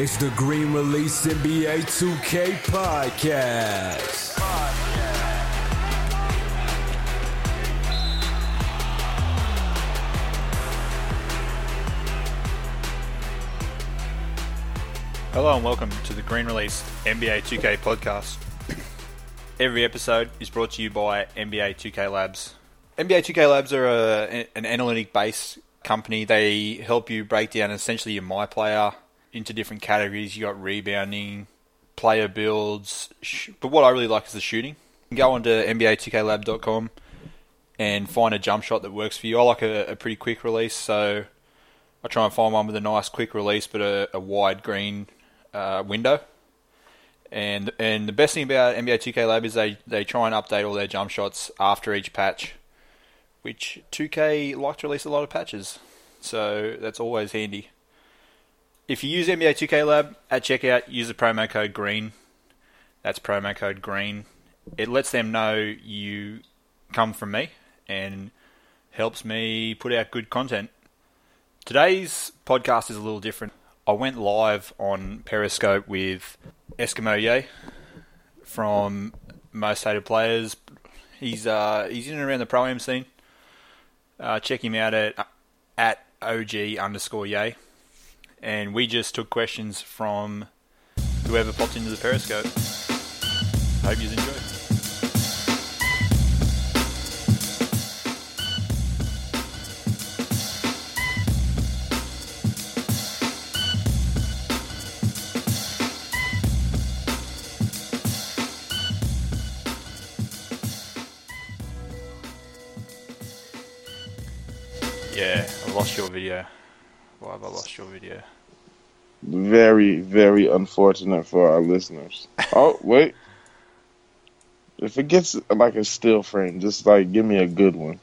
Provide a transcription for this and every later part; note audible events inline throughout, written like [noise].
It's the Green Release NBA 2K podcast. Hello and welcome to the Green Release NBA 2K podcast. Every episode is brought to you by NBA 2K Labs. NBA 2K Labs are a, an analytic based company. They help you break down essentially your My Player into different categories. You got rebounding, player builds, sh- but what I really like is the shooting. Go onto NBA2KLab.com and find a jump shot that works for you. I like a, a pretty quick release, so I try and find one with a nice quick release but a, a wide green uh, window. And and the best thing about NBA 2K Lab is they, they try and update all their jump shots after each patch, which 2K like to release a lot of patches, so that's always handy. If you use NBA 2K Lab at checkout, use the promo code GREEN. That's promo code GREEN. It lets them know you come from me and helps me put out good content. Today's podcast is a little different. I went live on Periscope with Eskimo Yay from Most Hated Players. He's uh, he's in and around the pro am scene. Uh, check him out at at OG underscore Yay. And we just took questions from whoever popped into the Periscope. Hope you enjoy. Yeah, I lost your video. Have I lost your video? Very, very unfortunate for our listeners. Oh, [laughs] wait. If it gets like a still frame, just like give me a good one.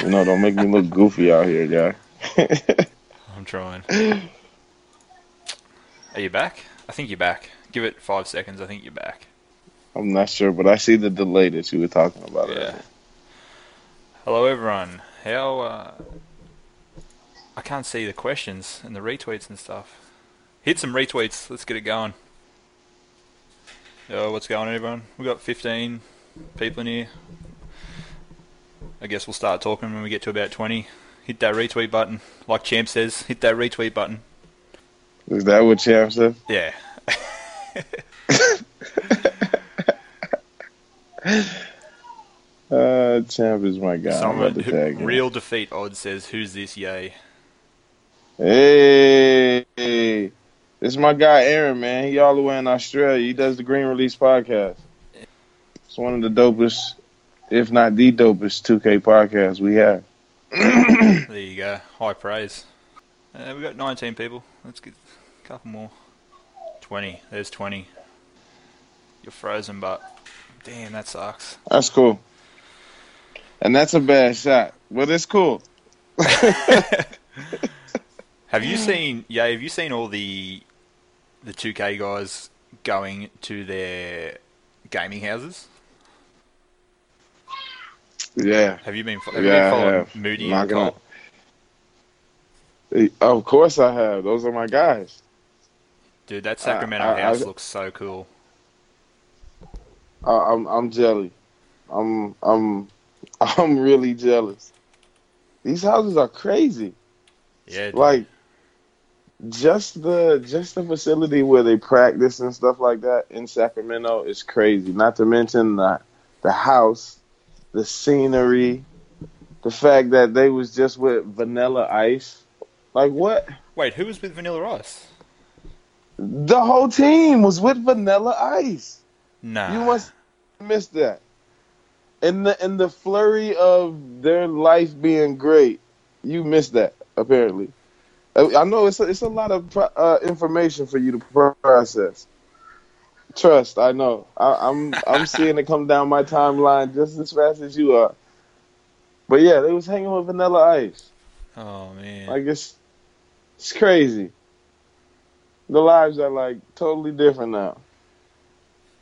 You know, don't make me look goofy out here, guy. [laughs] I'm trying. Are you back? I think you're back. Give it five seconds. I think you're back. I'm not sure, but I see the delay that you were talking about. Yeah. earlier. Hello, everyone. How? Uh, I can't see the questions and the retweets and stuff. Hit some retweets. Let's get it going. Yo, what's going on, everyone? We've got 15 people in here. I guess we'll start talking when we get to about 20. Hit that retweet button, like Champ says. Hit that retweet button. Is that what Champ said? Yeah. [laughs] Uh, Champ is my guy. Someone about to who, tag real defeat odds says, "Who's this? Yay!" Hey, this is my guy Aaron, man. He all the way in Australia. He does the Green Release podcast. It's one of the dopest, if not the dopest, 2K podcasts we have. [clears throat] There you go. High praise. Uh, we got 19 people. Let's get a couple more. 20. There's 20. You're frozen, but damn, that sucks. That's cool. And that's a bad shot, but it's cool. [laughs] [laughs] Have you seen? Yeah, have you seen all the the 2K guys going to their gaming houses? Yeah. Have you been? Have Yeah, I been following. Moody Not and gonna- Cole? Of course I have. Those are my guys. Dude, that Sacramento I- I- house I- looks so cool. I, I'm I'm jelly. I'm I'm [laughs] I'm really jealous. These houses are crazy. Yeah, dude. Like just the just the facility where they practice and stuff like that in Sacramento is crazy. Not to mention the the house, the scenery, the fact that they was just with Vanilla Ice. Like what? Wait, who was with Vanilla Ice? The whole team was with Vanilla Ice. Nah. You must miss that. In the in the flurry of their life being great, you missed that apparently. I know it's a, it's a lot of uh, information for you to process. Trust, I know. I, I'm I'm [laughs] seeing it come down my timeline just as fast as you are. But yeah, they was hanging with Vanilla Ice. Oh man. Like it's it's crazy. The lives are like totally different now.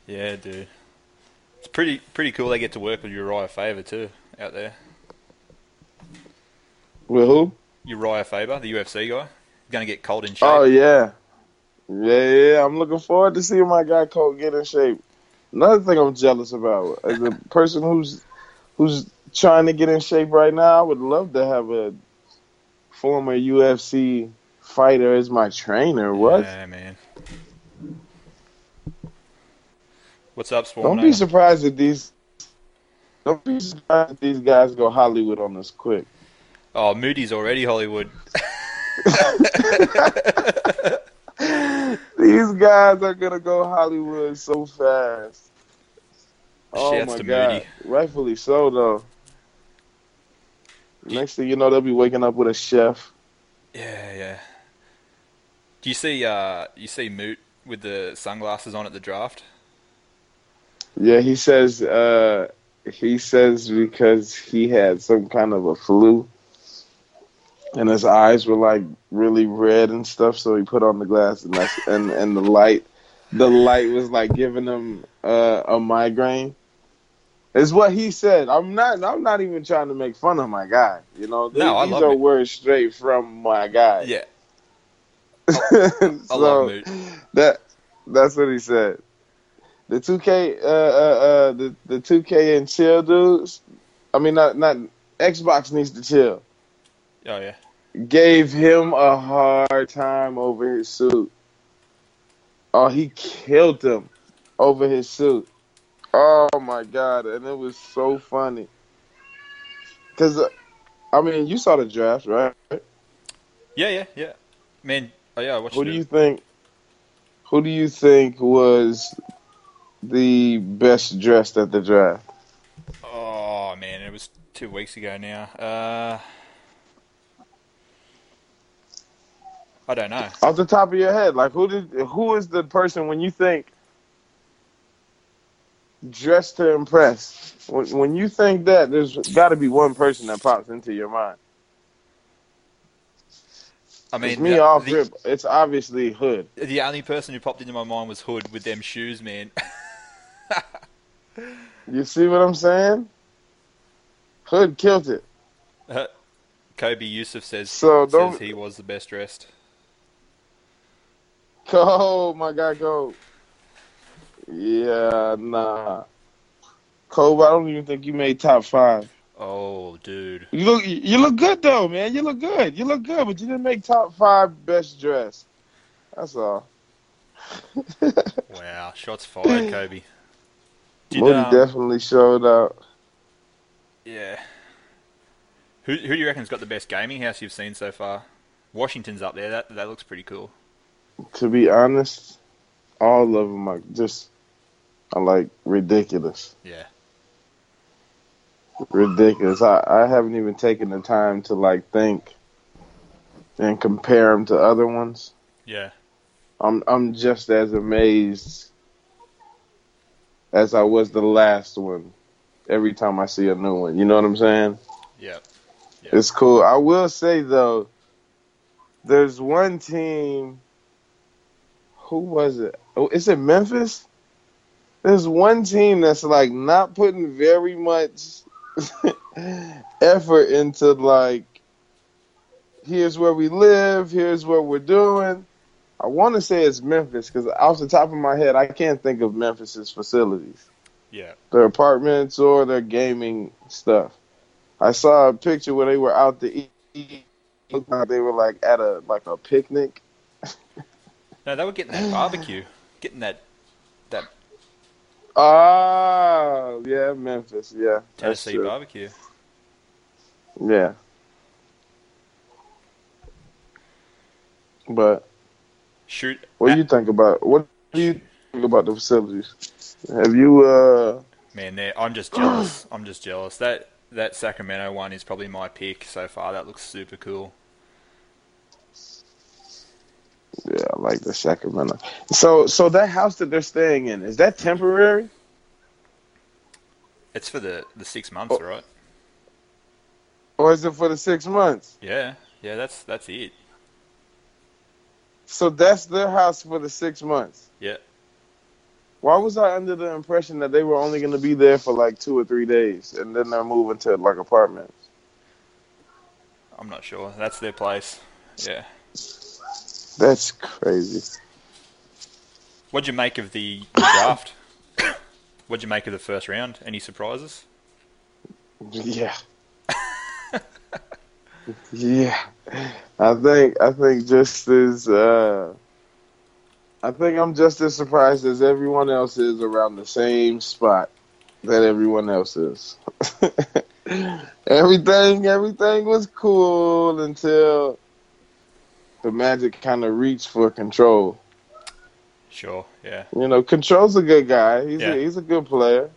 Yeah, dude. It's pretty pretty cool. They get to work with Uriah Faber too out there. With who? Uriah Faber, the UFC guy, going to get Cole in shape. Oh yeah, Yeah, yeah, I'm looking forward to seeing my guy Cole get in shape. Another thing I'm jealous about as a person who's who's trying to get in shape right now, I would love to have a former UFC fighter as my trainer. What? Yeah, man. What's up, Spawn? Don't be surprised if these. Don't be surprised if these guys go Hollywood on us quick. Oh, Moody's already Hollywood. [laughs] These guys are gonna go Hollywood so fast. Oh Shouts my to god! Moody. Rightfully so, though. Next thing you know, they'll be waking up with a chef. Yeah, yeah. Do you see? Uh, you see Moot with the sunglasses on at the draft? Yeah, he says. Uh, he says because he had some kind of a flu, and his eyes were like really red and stuff. So he put on the glass, and that's and and the light, the light was like giving him uh, a migraine. Is what he said. I'm not. I'm not even trying to make fun of my guy. You know, No, these are it. words straight from my guy. Yeah, so [laughs] I love that that's what he said. The two K, uh, uh, uh, the the two K and chill dudes. I mean, not not Xbox needs to chill. Oh yeah. Gave him a hard time over his suit. Oh, he killed him over his suit. Oh my god, and it was so funny. Cause, uh, I mean, you saw the draft, right? Yeah, yeah, yeah. Man, oh yeah, I watched Who it. do you think? Who do you think was the best dressed at the draft? Oh man, it was two weeks ago now. Uh, I don't know. Off the top of your head, like who did? Who is the person when you think dressed to impress? When, when you think that, there's got to be one person that pops into your mind. I It's mean, me the, off the, rip. It's obviously Hood. the only person who popped into my mind was Hood with them shoes, man. [laughs] You see what I'm saying? Hood killed it. Uh, Kobe Yusuf says So says he was the best dressed. [laughs] Oh my God, go. Yeah, nah. Kobe, I don't even think you made top five. Oh, dude. You look, you look good though, man. You look good. You look good, but you didn't make top five best dressed. That's all. [laughs] Wow, shots fired, Kobe. Did, Moody um, definitely showed out. Yeah. Who who do you reckon's got the best gaming house you've seen so far? Washington's up there. That that looks pretty cool. To be honest, all of them are just, are like ridiculous. Yeah. ridiculous. I, I haven't even taken the time to like think and compare them to other ones. Yeah. I'm I'm just as amazed as I was the last one. Every time I see a new one, you know what I'm saying? Yeah. It's cool. I will say though, there's one team. Who was it? Oh, is it Memphis? There's one team that's like not putting very much [laughs] effort into like. Here's where we live. Here's what we're doing. I want to say it's Memphis because off the top of my head, I can't think of Memphis's facilities Yeah. their apartments or their gaming stuff. I saw a picture where they were out to eat. They were like at a like a picnic. [laughs] No, they were getting that barbecue, [sighs] getting that that Ah, yeah, Memphis. Yeah, Tennessee barbecue. Yeah, but Shoot. what do you think about what do you think about the facilities? Have you uh Man, there. I'm just jealous. I'm just jealous. That that Sacramento one is probably my pick so far. That looks super cool. yeah, I like the Sacramento. So so that house that they're staying in, is that temporary? It's for the the six months, Oh. right? Or is it for the six months? Yeah. Yeah. That's that's it. So that's their house for the six months. Yeah. Why was I under the impression that they were only going to be there for like two or three days, and then they're moving to like apartments? I'm not sure. That's their place. Yeah. That's crazy. What'd you make of the draft? [coughs] What'd you make of the first round? Any surprises? Yeah. yeah. I think I think just as uh I think I'm just as surprised as everyone else is around the same spot that everyone else is. [laughs] everything everything was cool until the Magic kind of reached for control. Sure, yeah. You know, control's a good guy. He's Yeah. a, he's a good player.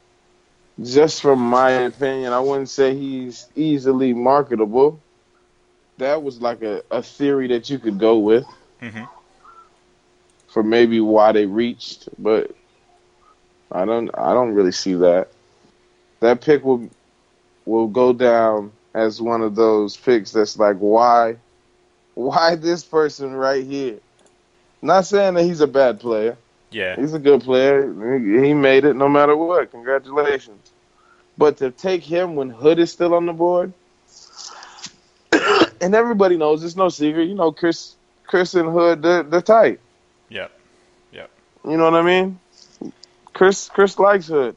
Just from my opinion, I wouldn't say he's easily marketable. That was like a, a theory that you could go with hmm for maybe why they reached, but I don't I don't really see that. That pick will will go down as one of those picks that's like why why this person right here? Not saying that he's a bad player. Yeah, He's a good player. He made it no matter what. Congratulations. But to take him when Hood is still on the board, [coughs] and everybody knows it's no secret. You know, Chris, Chris and Hood, they're, they're tight. yeah, You know what I mean? Chris, Chris likes Hood.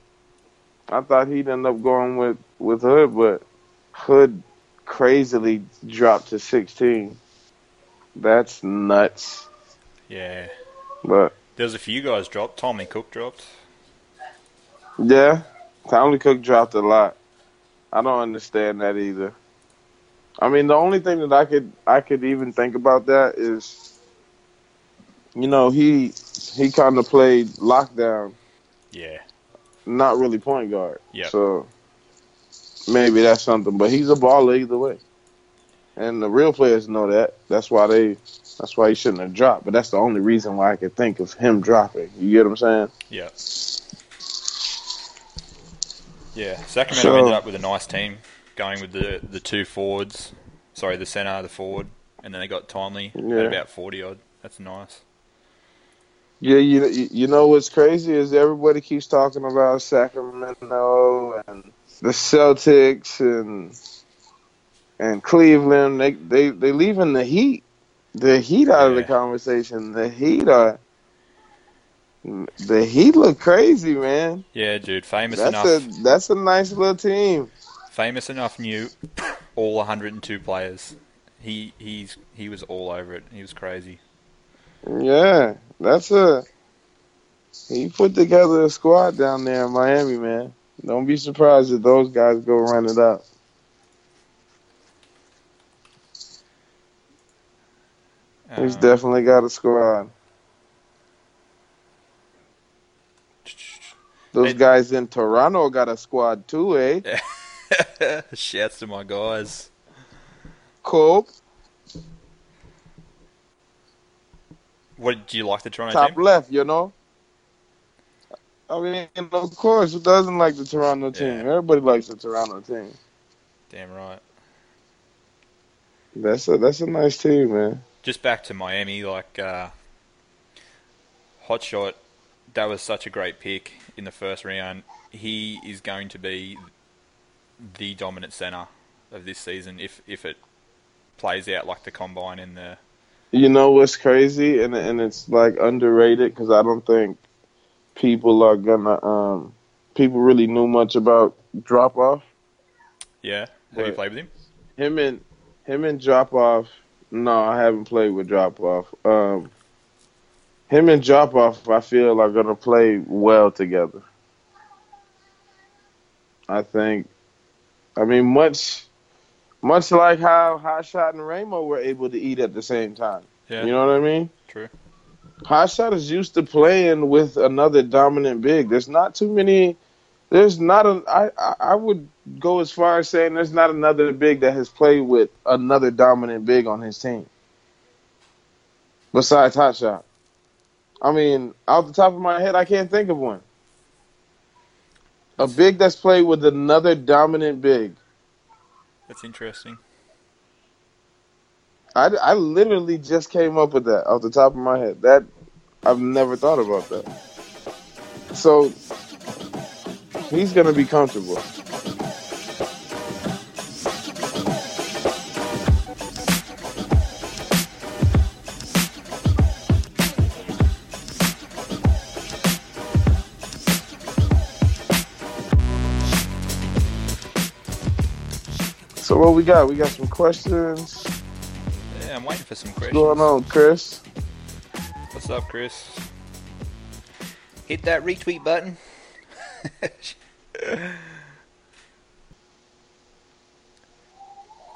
I thought he'd end up going with with Hood, but Hood crazily dropped to 16. That's nuts. yeah. But There's a few guys dropped. Tommy Cook dropped. Yeah, Tommy Cook dropped a lot. I don't understand that either. I mean, the only thing that I could I could even think about that is, you know, he he kind of played lockdown, Yeah, not really point guard. Yeah. So maybe that's something, but he's a baller either way, and the real players know that. That's why they. That's why he shouldn't have dropped. But that's the only reason why I could think of him dropping. You get what I'm saying? yeah. Yeah, Sacramento So- ended up with a nice team, going with the the two forwards. Sorry, the center, the forward, and then they got Timely Yeah. at about forty odd. That's nice. Yeah, you you know what's crazy is everybody keeps talking about Sacramento and the Celtics and and Cleveland. They they they leaving the Heat, the Heat out of the conversation. The Heat are the Heat look crazy, man. Yeah, dude, famous That's enough. a that's a nice little team. famous enough knew all 102 players. He he's he was all over it. He was crazy. Yeah, that's a he put together a squad down there in Miami, man. Don't be surprised if those guys go run it up. He's Um, definitely got a squad. [laughs] Those guys in Toronto got a squad too, eh? [laughs] Shouts to my guys. Cool. What do you like the Toronto top team? left, you know. I mean, of course, who doesn't like the Toronto team? Yeah. Everybody likes the Toronto team. Damn right. That's a that's a nice team, man. Just back to Miami, like uh, Hotshot. That was such a great pick in the first round. He is going to be the dominant center of this season if if it plays out like the combine in the You know what's crazy, and and it's like underrated because I don't think people are gonna um people really knew much about drop off. yeah. Have you played with him? Him and him and drop off. No, I haven't played with drop off. Um, him and drop off, I feel are gonna play well together. I think. I mean, much, much like how Hot Shot and Ramo were able to eat at the same time. Yeah. You know what I mean? True. Hot Shot is used to playing with another dominant big. There's not too many. There's not a. I I would go as far as saying there's not another big that has played with another dominant big on his team. Besides Hot Shot. I mean, off the top of my head, I can't think of one. A big that's played with another dominant big. That's interesting. I, I literally just came up with that off the top of my head. That I've never thought about that. So He's going to be comfortable. So what we got? We got some questions. Yeah, I'm waiting for some questions. What's going on, Chris? What's up, Chris? Hit that retweet button. [laughs]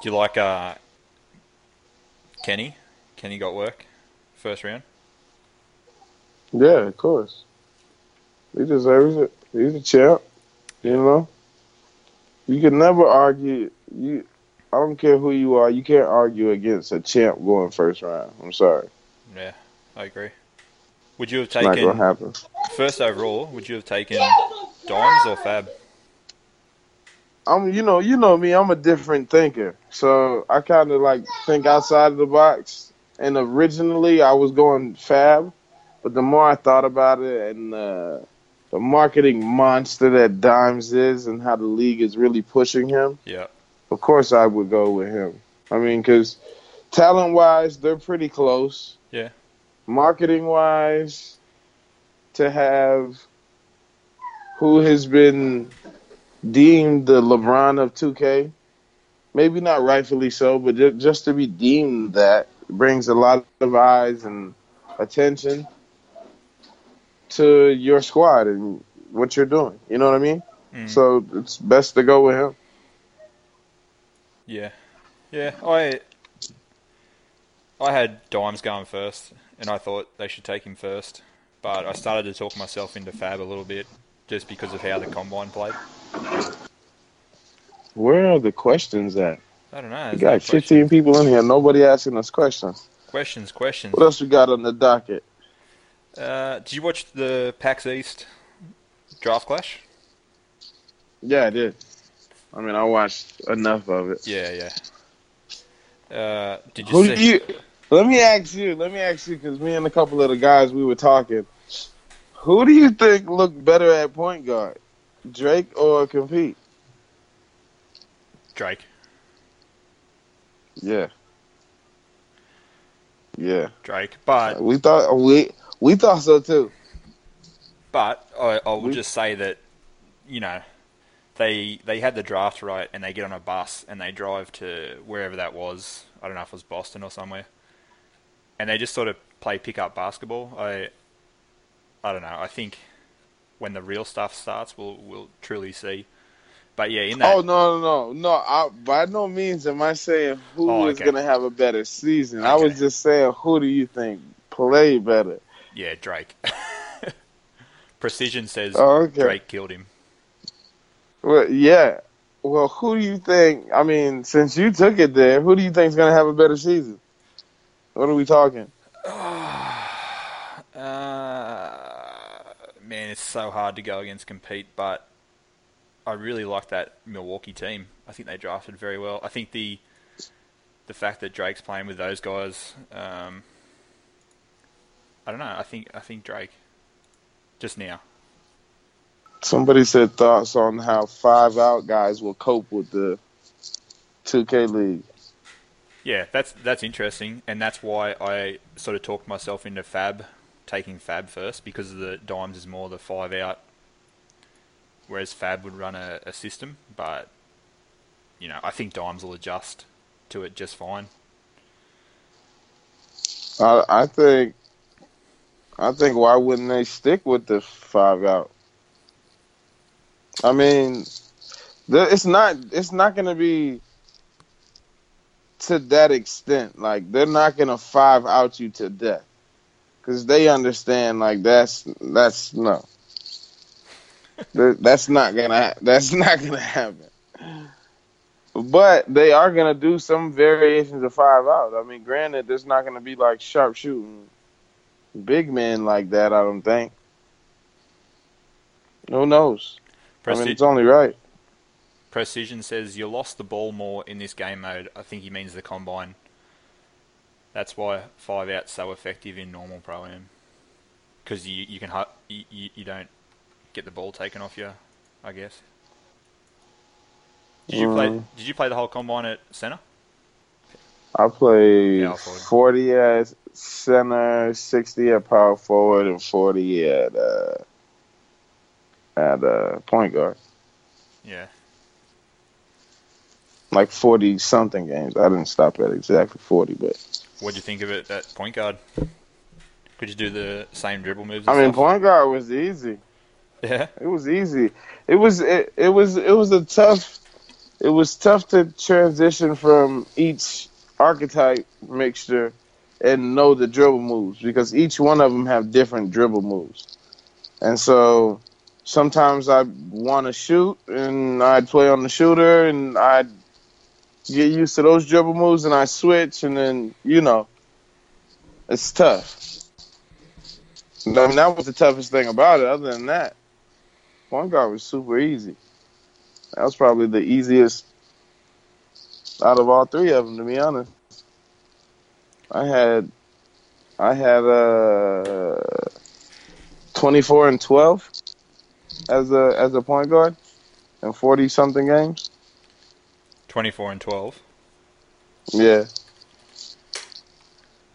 Do you like uh, Kenny? Kenny got work first round. Yeah, of course. He deserves it. He's a champ. You know, you can never argue. You, I don't care who you are. You can't argue against a champ going first round. I'm sorry, Yeah, I agree. Would you have it's not gonna taken first overall? Would you have taken Dimez or Fab? I'm, you know, you know me. I'm a different thinker, so I kind of like think outside of the box. And originally, I was going Fab, but the more I thought about it, and uh, the marketing monster that Dimez is, and how the league is really pushing him, Yeah, of course I would go with him. I mean, because talent wise, they're pretty close. Yeah. Marketing wise, to have who has been deemed the LeBron of 2K, maybe not rightfully so, but just to be deemed that brings a lot of eyes and attention to your squad and what you're doing. You know what I mean? Mm. So it's best to go with him. yeah, yeah. I I had Dimez going first, and I thought they should take him first. But I started to talk myself into Fab a little bit, just because of how the combine played. Where are the questions at? I don't know. We got 15 questions. people in here. Nobody asking us questions. questions. Questions. What else we got on the docket? Uh, did you watch the PAX East draft clash? Yeah, I did. I mean, I watched enough of it. Yeah, yeah. Uh, did you Who see? you? Let me ask you. Let me ask you because me and a couple of the guys we were talking. Who do you think looked better at point guard, Drake or compete? Drake. Yeah. Yeah. Drake. But We thought we we thought so too. but I, I will We- just say that you know they they had the draft right and they get on a bus and they drive to wherever that was. I don't know if it was Boston or somewhere, and they just sort of play pickup basketball. I I don't know. I think when the real stuff starts, we'll we'll truly see. But yeah, in that Oh no no no no! I, by no means am I saying who Oh, is going to have a better season. I was just saying who do you think play better? yeah, Drake. [laughs] Precision says Oh, okay. Drake killed him. Well, yeah. Well, who do you think? I mean, since you took it there, who do you think is going to have a better season? What are we talking? [sighs] Oh, Uh, man, it's so hard to go against compete, but I really like that Milwaukee team. I think they drafted very well. I think the the fact that Drake's playing with those guys, um, I don't know. I think I think Drake just now. Somebody said thoughts on how five out guys will cope with the 2K league. Yeah, that's that's interesting, and that's why I sort of talked myself into Fab, taking Fab first because the Dimez is more the five out, whereas Fab would run a, a system. But you know, I think Dimez will adjust to it just fine. I, I think, I think why wouldn't they stick with the five out? I mean, it's not it's not going to be to that extent. Like they're not going to five out you to death because they understand like that's that's no. That's not gonna that's [laughs] not gonna happen. But they are gonna do some variations of five out. I mean, granted, there's not gonna be like sharp shooting big men like that. I don't think. Who knows? I mean, it's only right. Precision says you lost the ball more in this game mode. I think he means the combine. That's why five out's so effective in normal pro am. Because you you can you, you don't get the ball taken off you, I guess. Did you play? Mm. Did you play the whole combine at center? I play Yeah, 40 at center, 60 at power forward, and 40 at uh, at uh, point guard. Yeah. like forty something games. I didn't stop at exactly forty, but What'd you think of it at point guard? Could you do the same dribble moves? I mean, stuff? point guard was easy. yeah, It was easy. It was it, it was it was a tough. It was tough to transition from each archetype mixture and know the dribble moves because each one of them have different dribble moves, and so sometimes I want to shoot and I'd play on the shooter and I'd get used to those dribble moves and I switch and then you know it's tough. I mean that was the toughest thing about it. Other than that, point guard was super easy. That was probably the easiest out of all three of them, to be honest. I had, I had uh, twenty four and twelve as a as a point guard in forty something games. Twenty-four and twelve. Yeah,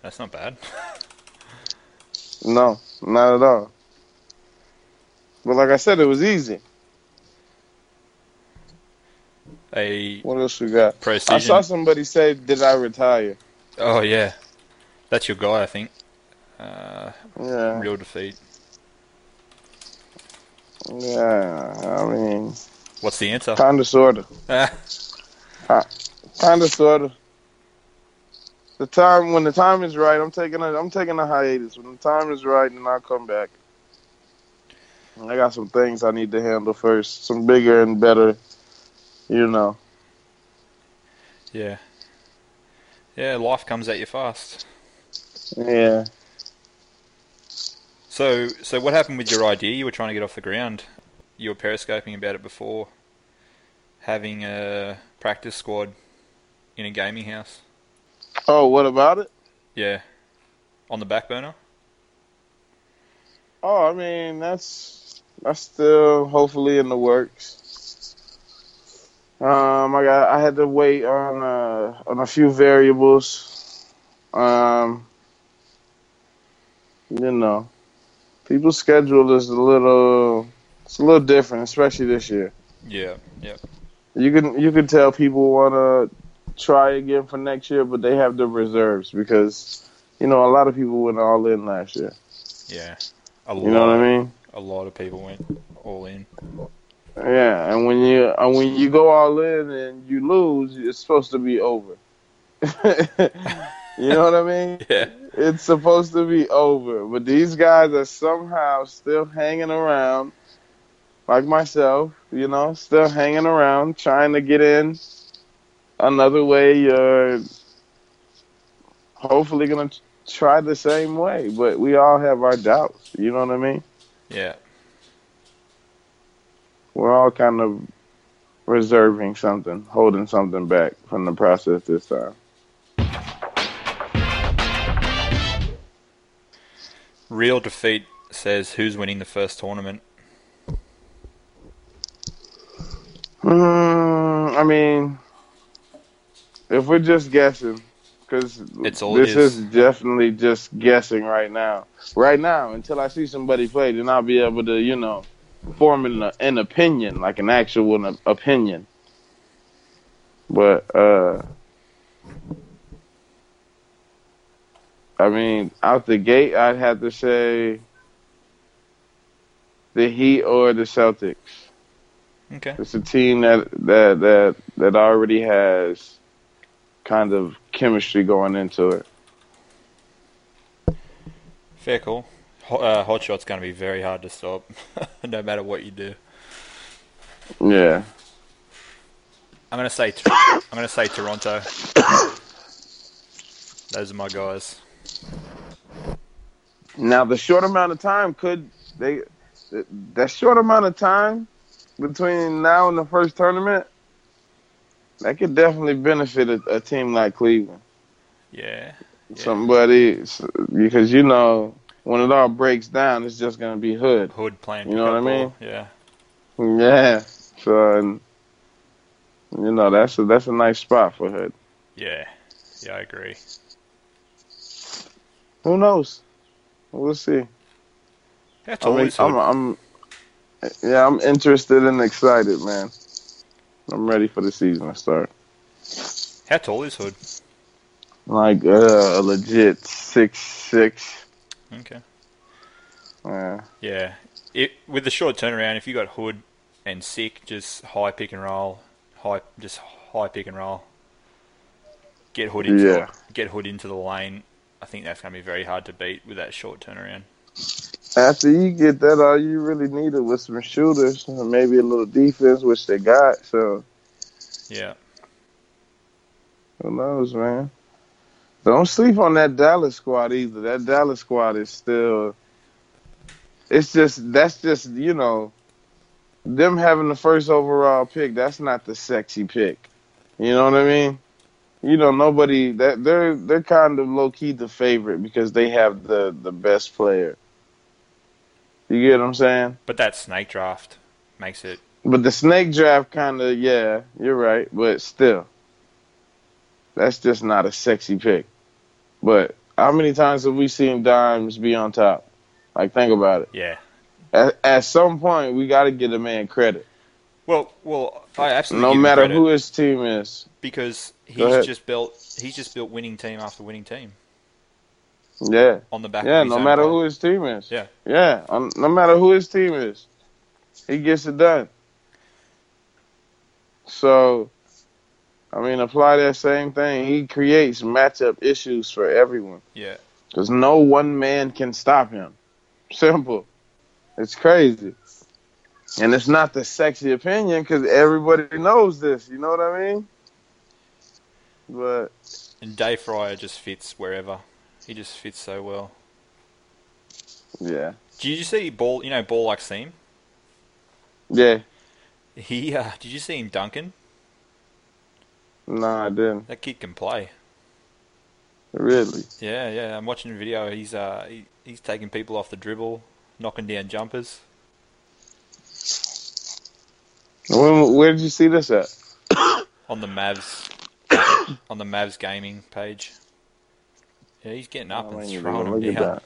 That's not bad. no, not at all. But like I said, it was easy. A What else we got? I saw somebody say, "Did I retire?" Oh yeah, that's your guy, I think. Uh, Yeah, real defeat. yeah. I mean, What's the answer? kind of, sort [laughs] Kind of, sort of. The time when the time is right, I'm taking a I'm taking a hiatus. When the time is right, then I'll come back. I got some things I need to handle first, some bigger and better, you know. yeah, yeah. Life comes at you fast. Yeah. So, so what happened with your idea? You were trying to get off the ground. You were periscoping about it before. Having a practice squad in a gaming house. Oh, what about it? Yeah, on the back burner. Oh, I mean that's that's still hopefully in the works. Um, I got I had to wait on uh on a few variables. Um, you know, people's schedule is a little it's a little different, especially this year. Yeah, yeah, You can you can tell people want to try again for next year, but they have the reserves because you know a lot of people went all in last year. yeah. A You know what I mean? A lot of people went all in. Yeah, and when you uh, when you go all in and you lose, it's supposed to be over. [laughs] you know what I mean? [laughs] Yeah, It's supposed to be over, but these guys are somehow still hanging around, like myself. You know, still hanging around, trying to get in another way. You're hopefully gonna try the same way, but we all have our doubts. You know what I mean? yeah, we're all kind of reserving something, holding something back from the process this time. Real defeat says who's winning the first tournament. Hmm, I mean, if we're just guessing, because this is. is definitely just guessing right now. Right now, until I see somebody play, then I'll be able to, you know, form an, an opinion, like an actual an opinion. But uh I mean, out the gate, I'd have to say the Heat or the Celtics. Okay. It's a team that that that that already has kind of chemistry going into it. Fair call. Hot, uh, hot shot's going to be very hard to stop, [laughs] no matter what you do. Yeah. I'm going to say. [coughs] I'm going to say Toronto. [coughs] Those are my guys. Now the short amount of time could they that short amount of time between now and the first tournament that could definitely benefit a, a team like Cleveland. Yeah. Yeah. Somebody because you know when it all breaks down, it's just gonna be hood. Hood playing. You know what I mean? Yeah. Yeah. So and, you know that's a that's a nice spot for hood. Yeah. Yeah, I agree. Who knows? We'll see. That's I mean, always I'm. I'm, yeah, I'm interested and excited, man. I'm ready for the season to start. How tall is Hood? Like uh, a legit six six. Okay. Yeah. Yeah. It with the short turnaround, if you got Hood and Sick, just high pick and roll, high just high pick and roll. Get Hood into Yeah. the, get Hood into the lane. I think that's going to be very hard to beat with that short turnaround. After you get that, all you really needed was some shooters and maybe a little defense, which they got. So Yeah. who knows, man? Don't sleep on that Dallas squad either. That Dallas squad is still. It's just that's just you know, them having the first overall pick. That's not the sexy pick. You know what I mean? You know nobody that they're they're kind of low key the favorite because they have the the best player. You get what I'm saying? But that snake draft makes it. But the snake draft kind of, yeah, you're right. But still, that's just not a sexy pick. But how many times have we seen Dimez be on top? Like, think about it. Yeah. At, at some point, we got to give a man credit, Well, well, I absolutely no matter who his team is. because he's just built he's just built winning team after winning team Yeah, on the back. yeah. of his No matter who his team is. Yeah. yeah. Um, no matter who his team is, he gets it done. So, I mean, apply that same thing. He creates matchup issues for everyone. Yeah. Because no one man can stop him. Simple. It's crazy. And it's not the sexy opinion because everybody knows this. You know what I mean? But And Dave Fryer just fits wherever. He just fits so well. yeah, Did you see ball? You know, ball like seam. yeah. He uh, did you see him dunking? No, I didn't That kid can play. really. Yeah, yeah. I'm watching a video. He's uh, he, he's taking people off the dribble, knocking down jumpers. When, where did you see this at? on the Mavs [coughs] on the Mavs gaming page. Yeah, he's getting up Oh, and ain't even throwing gonna them look at down.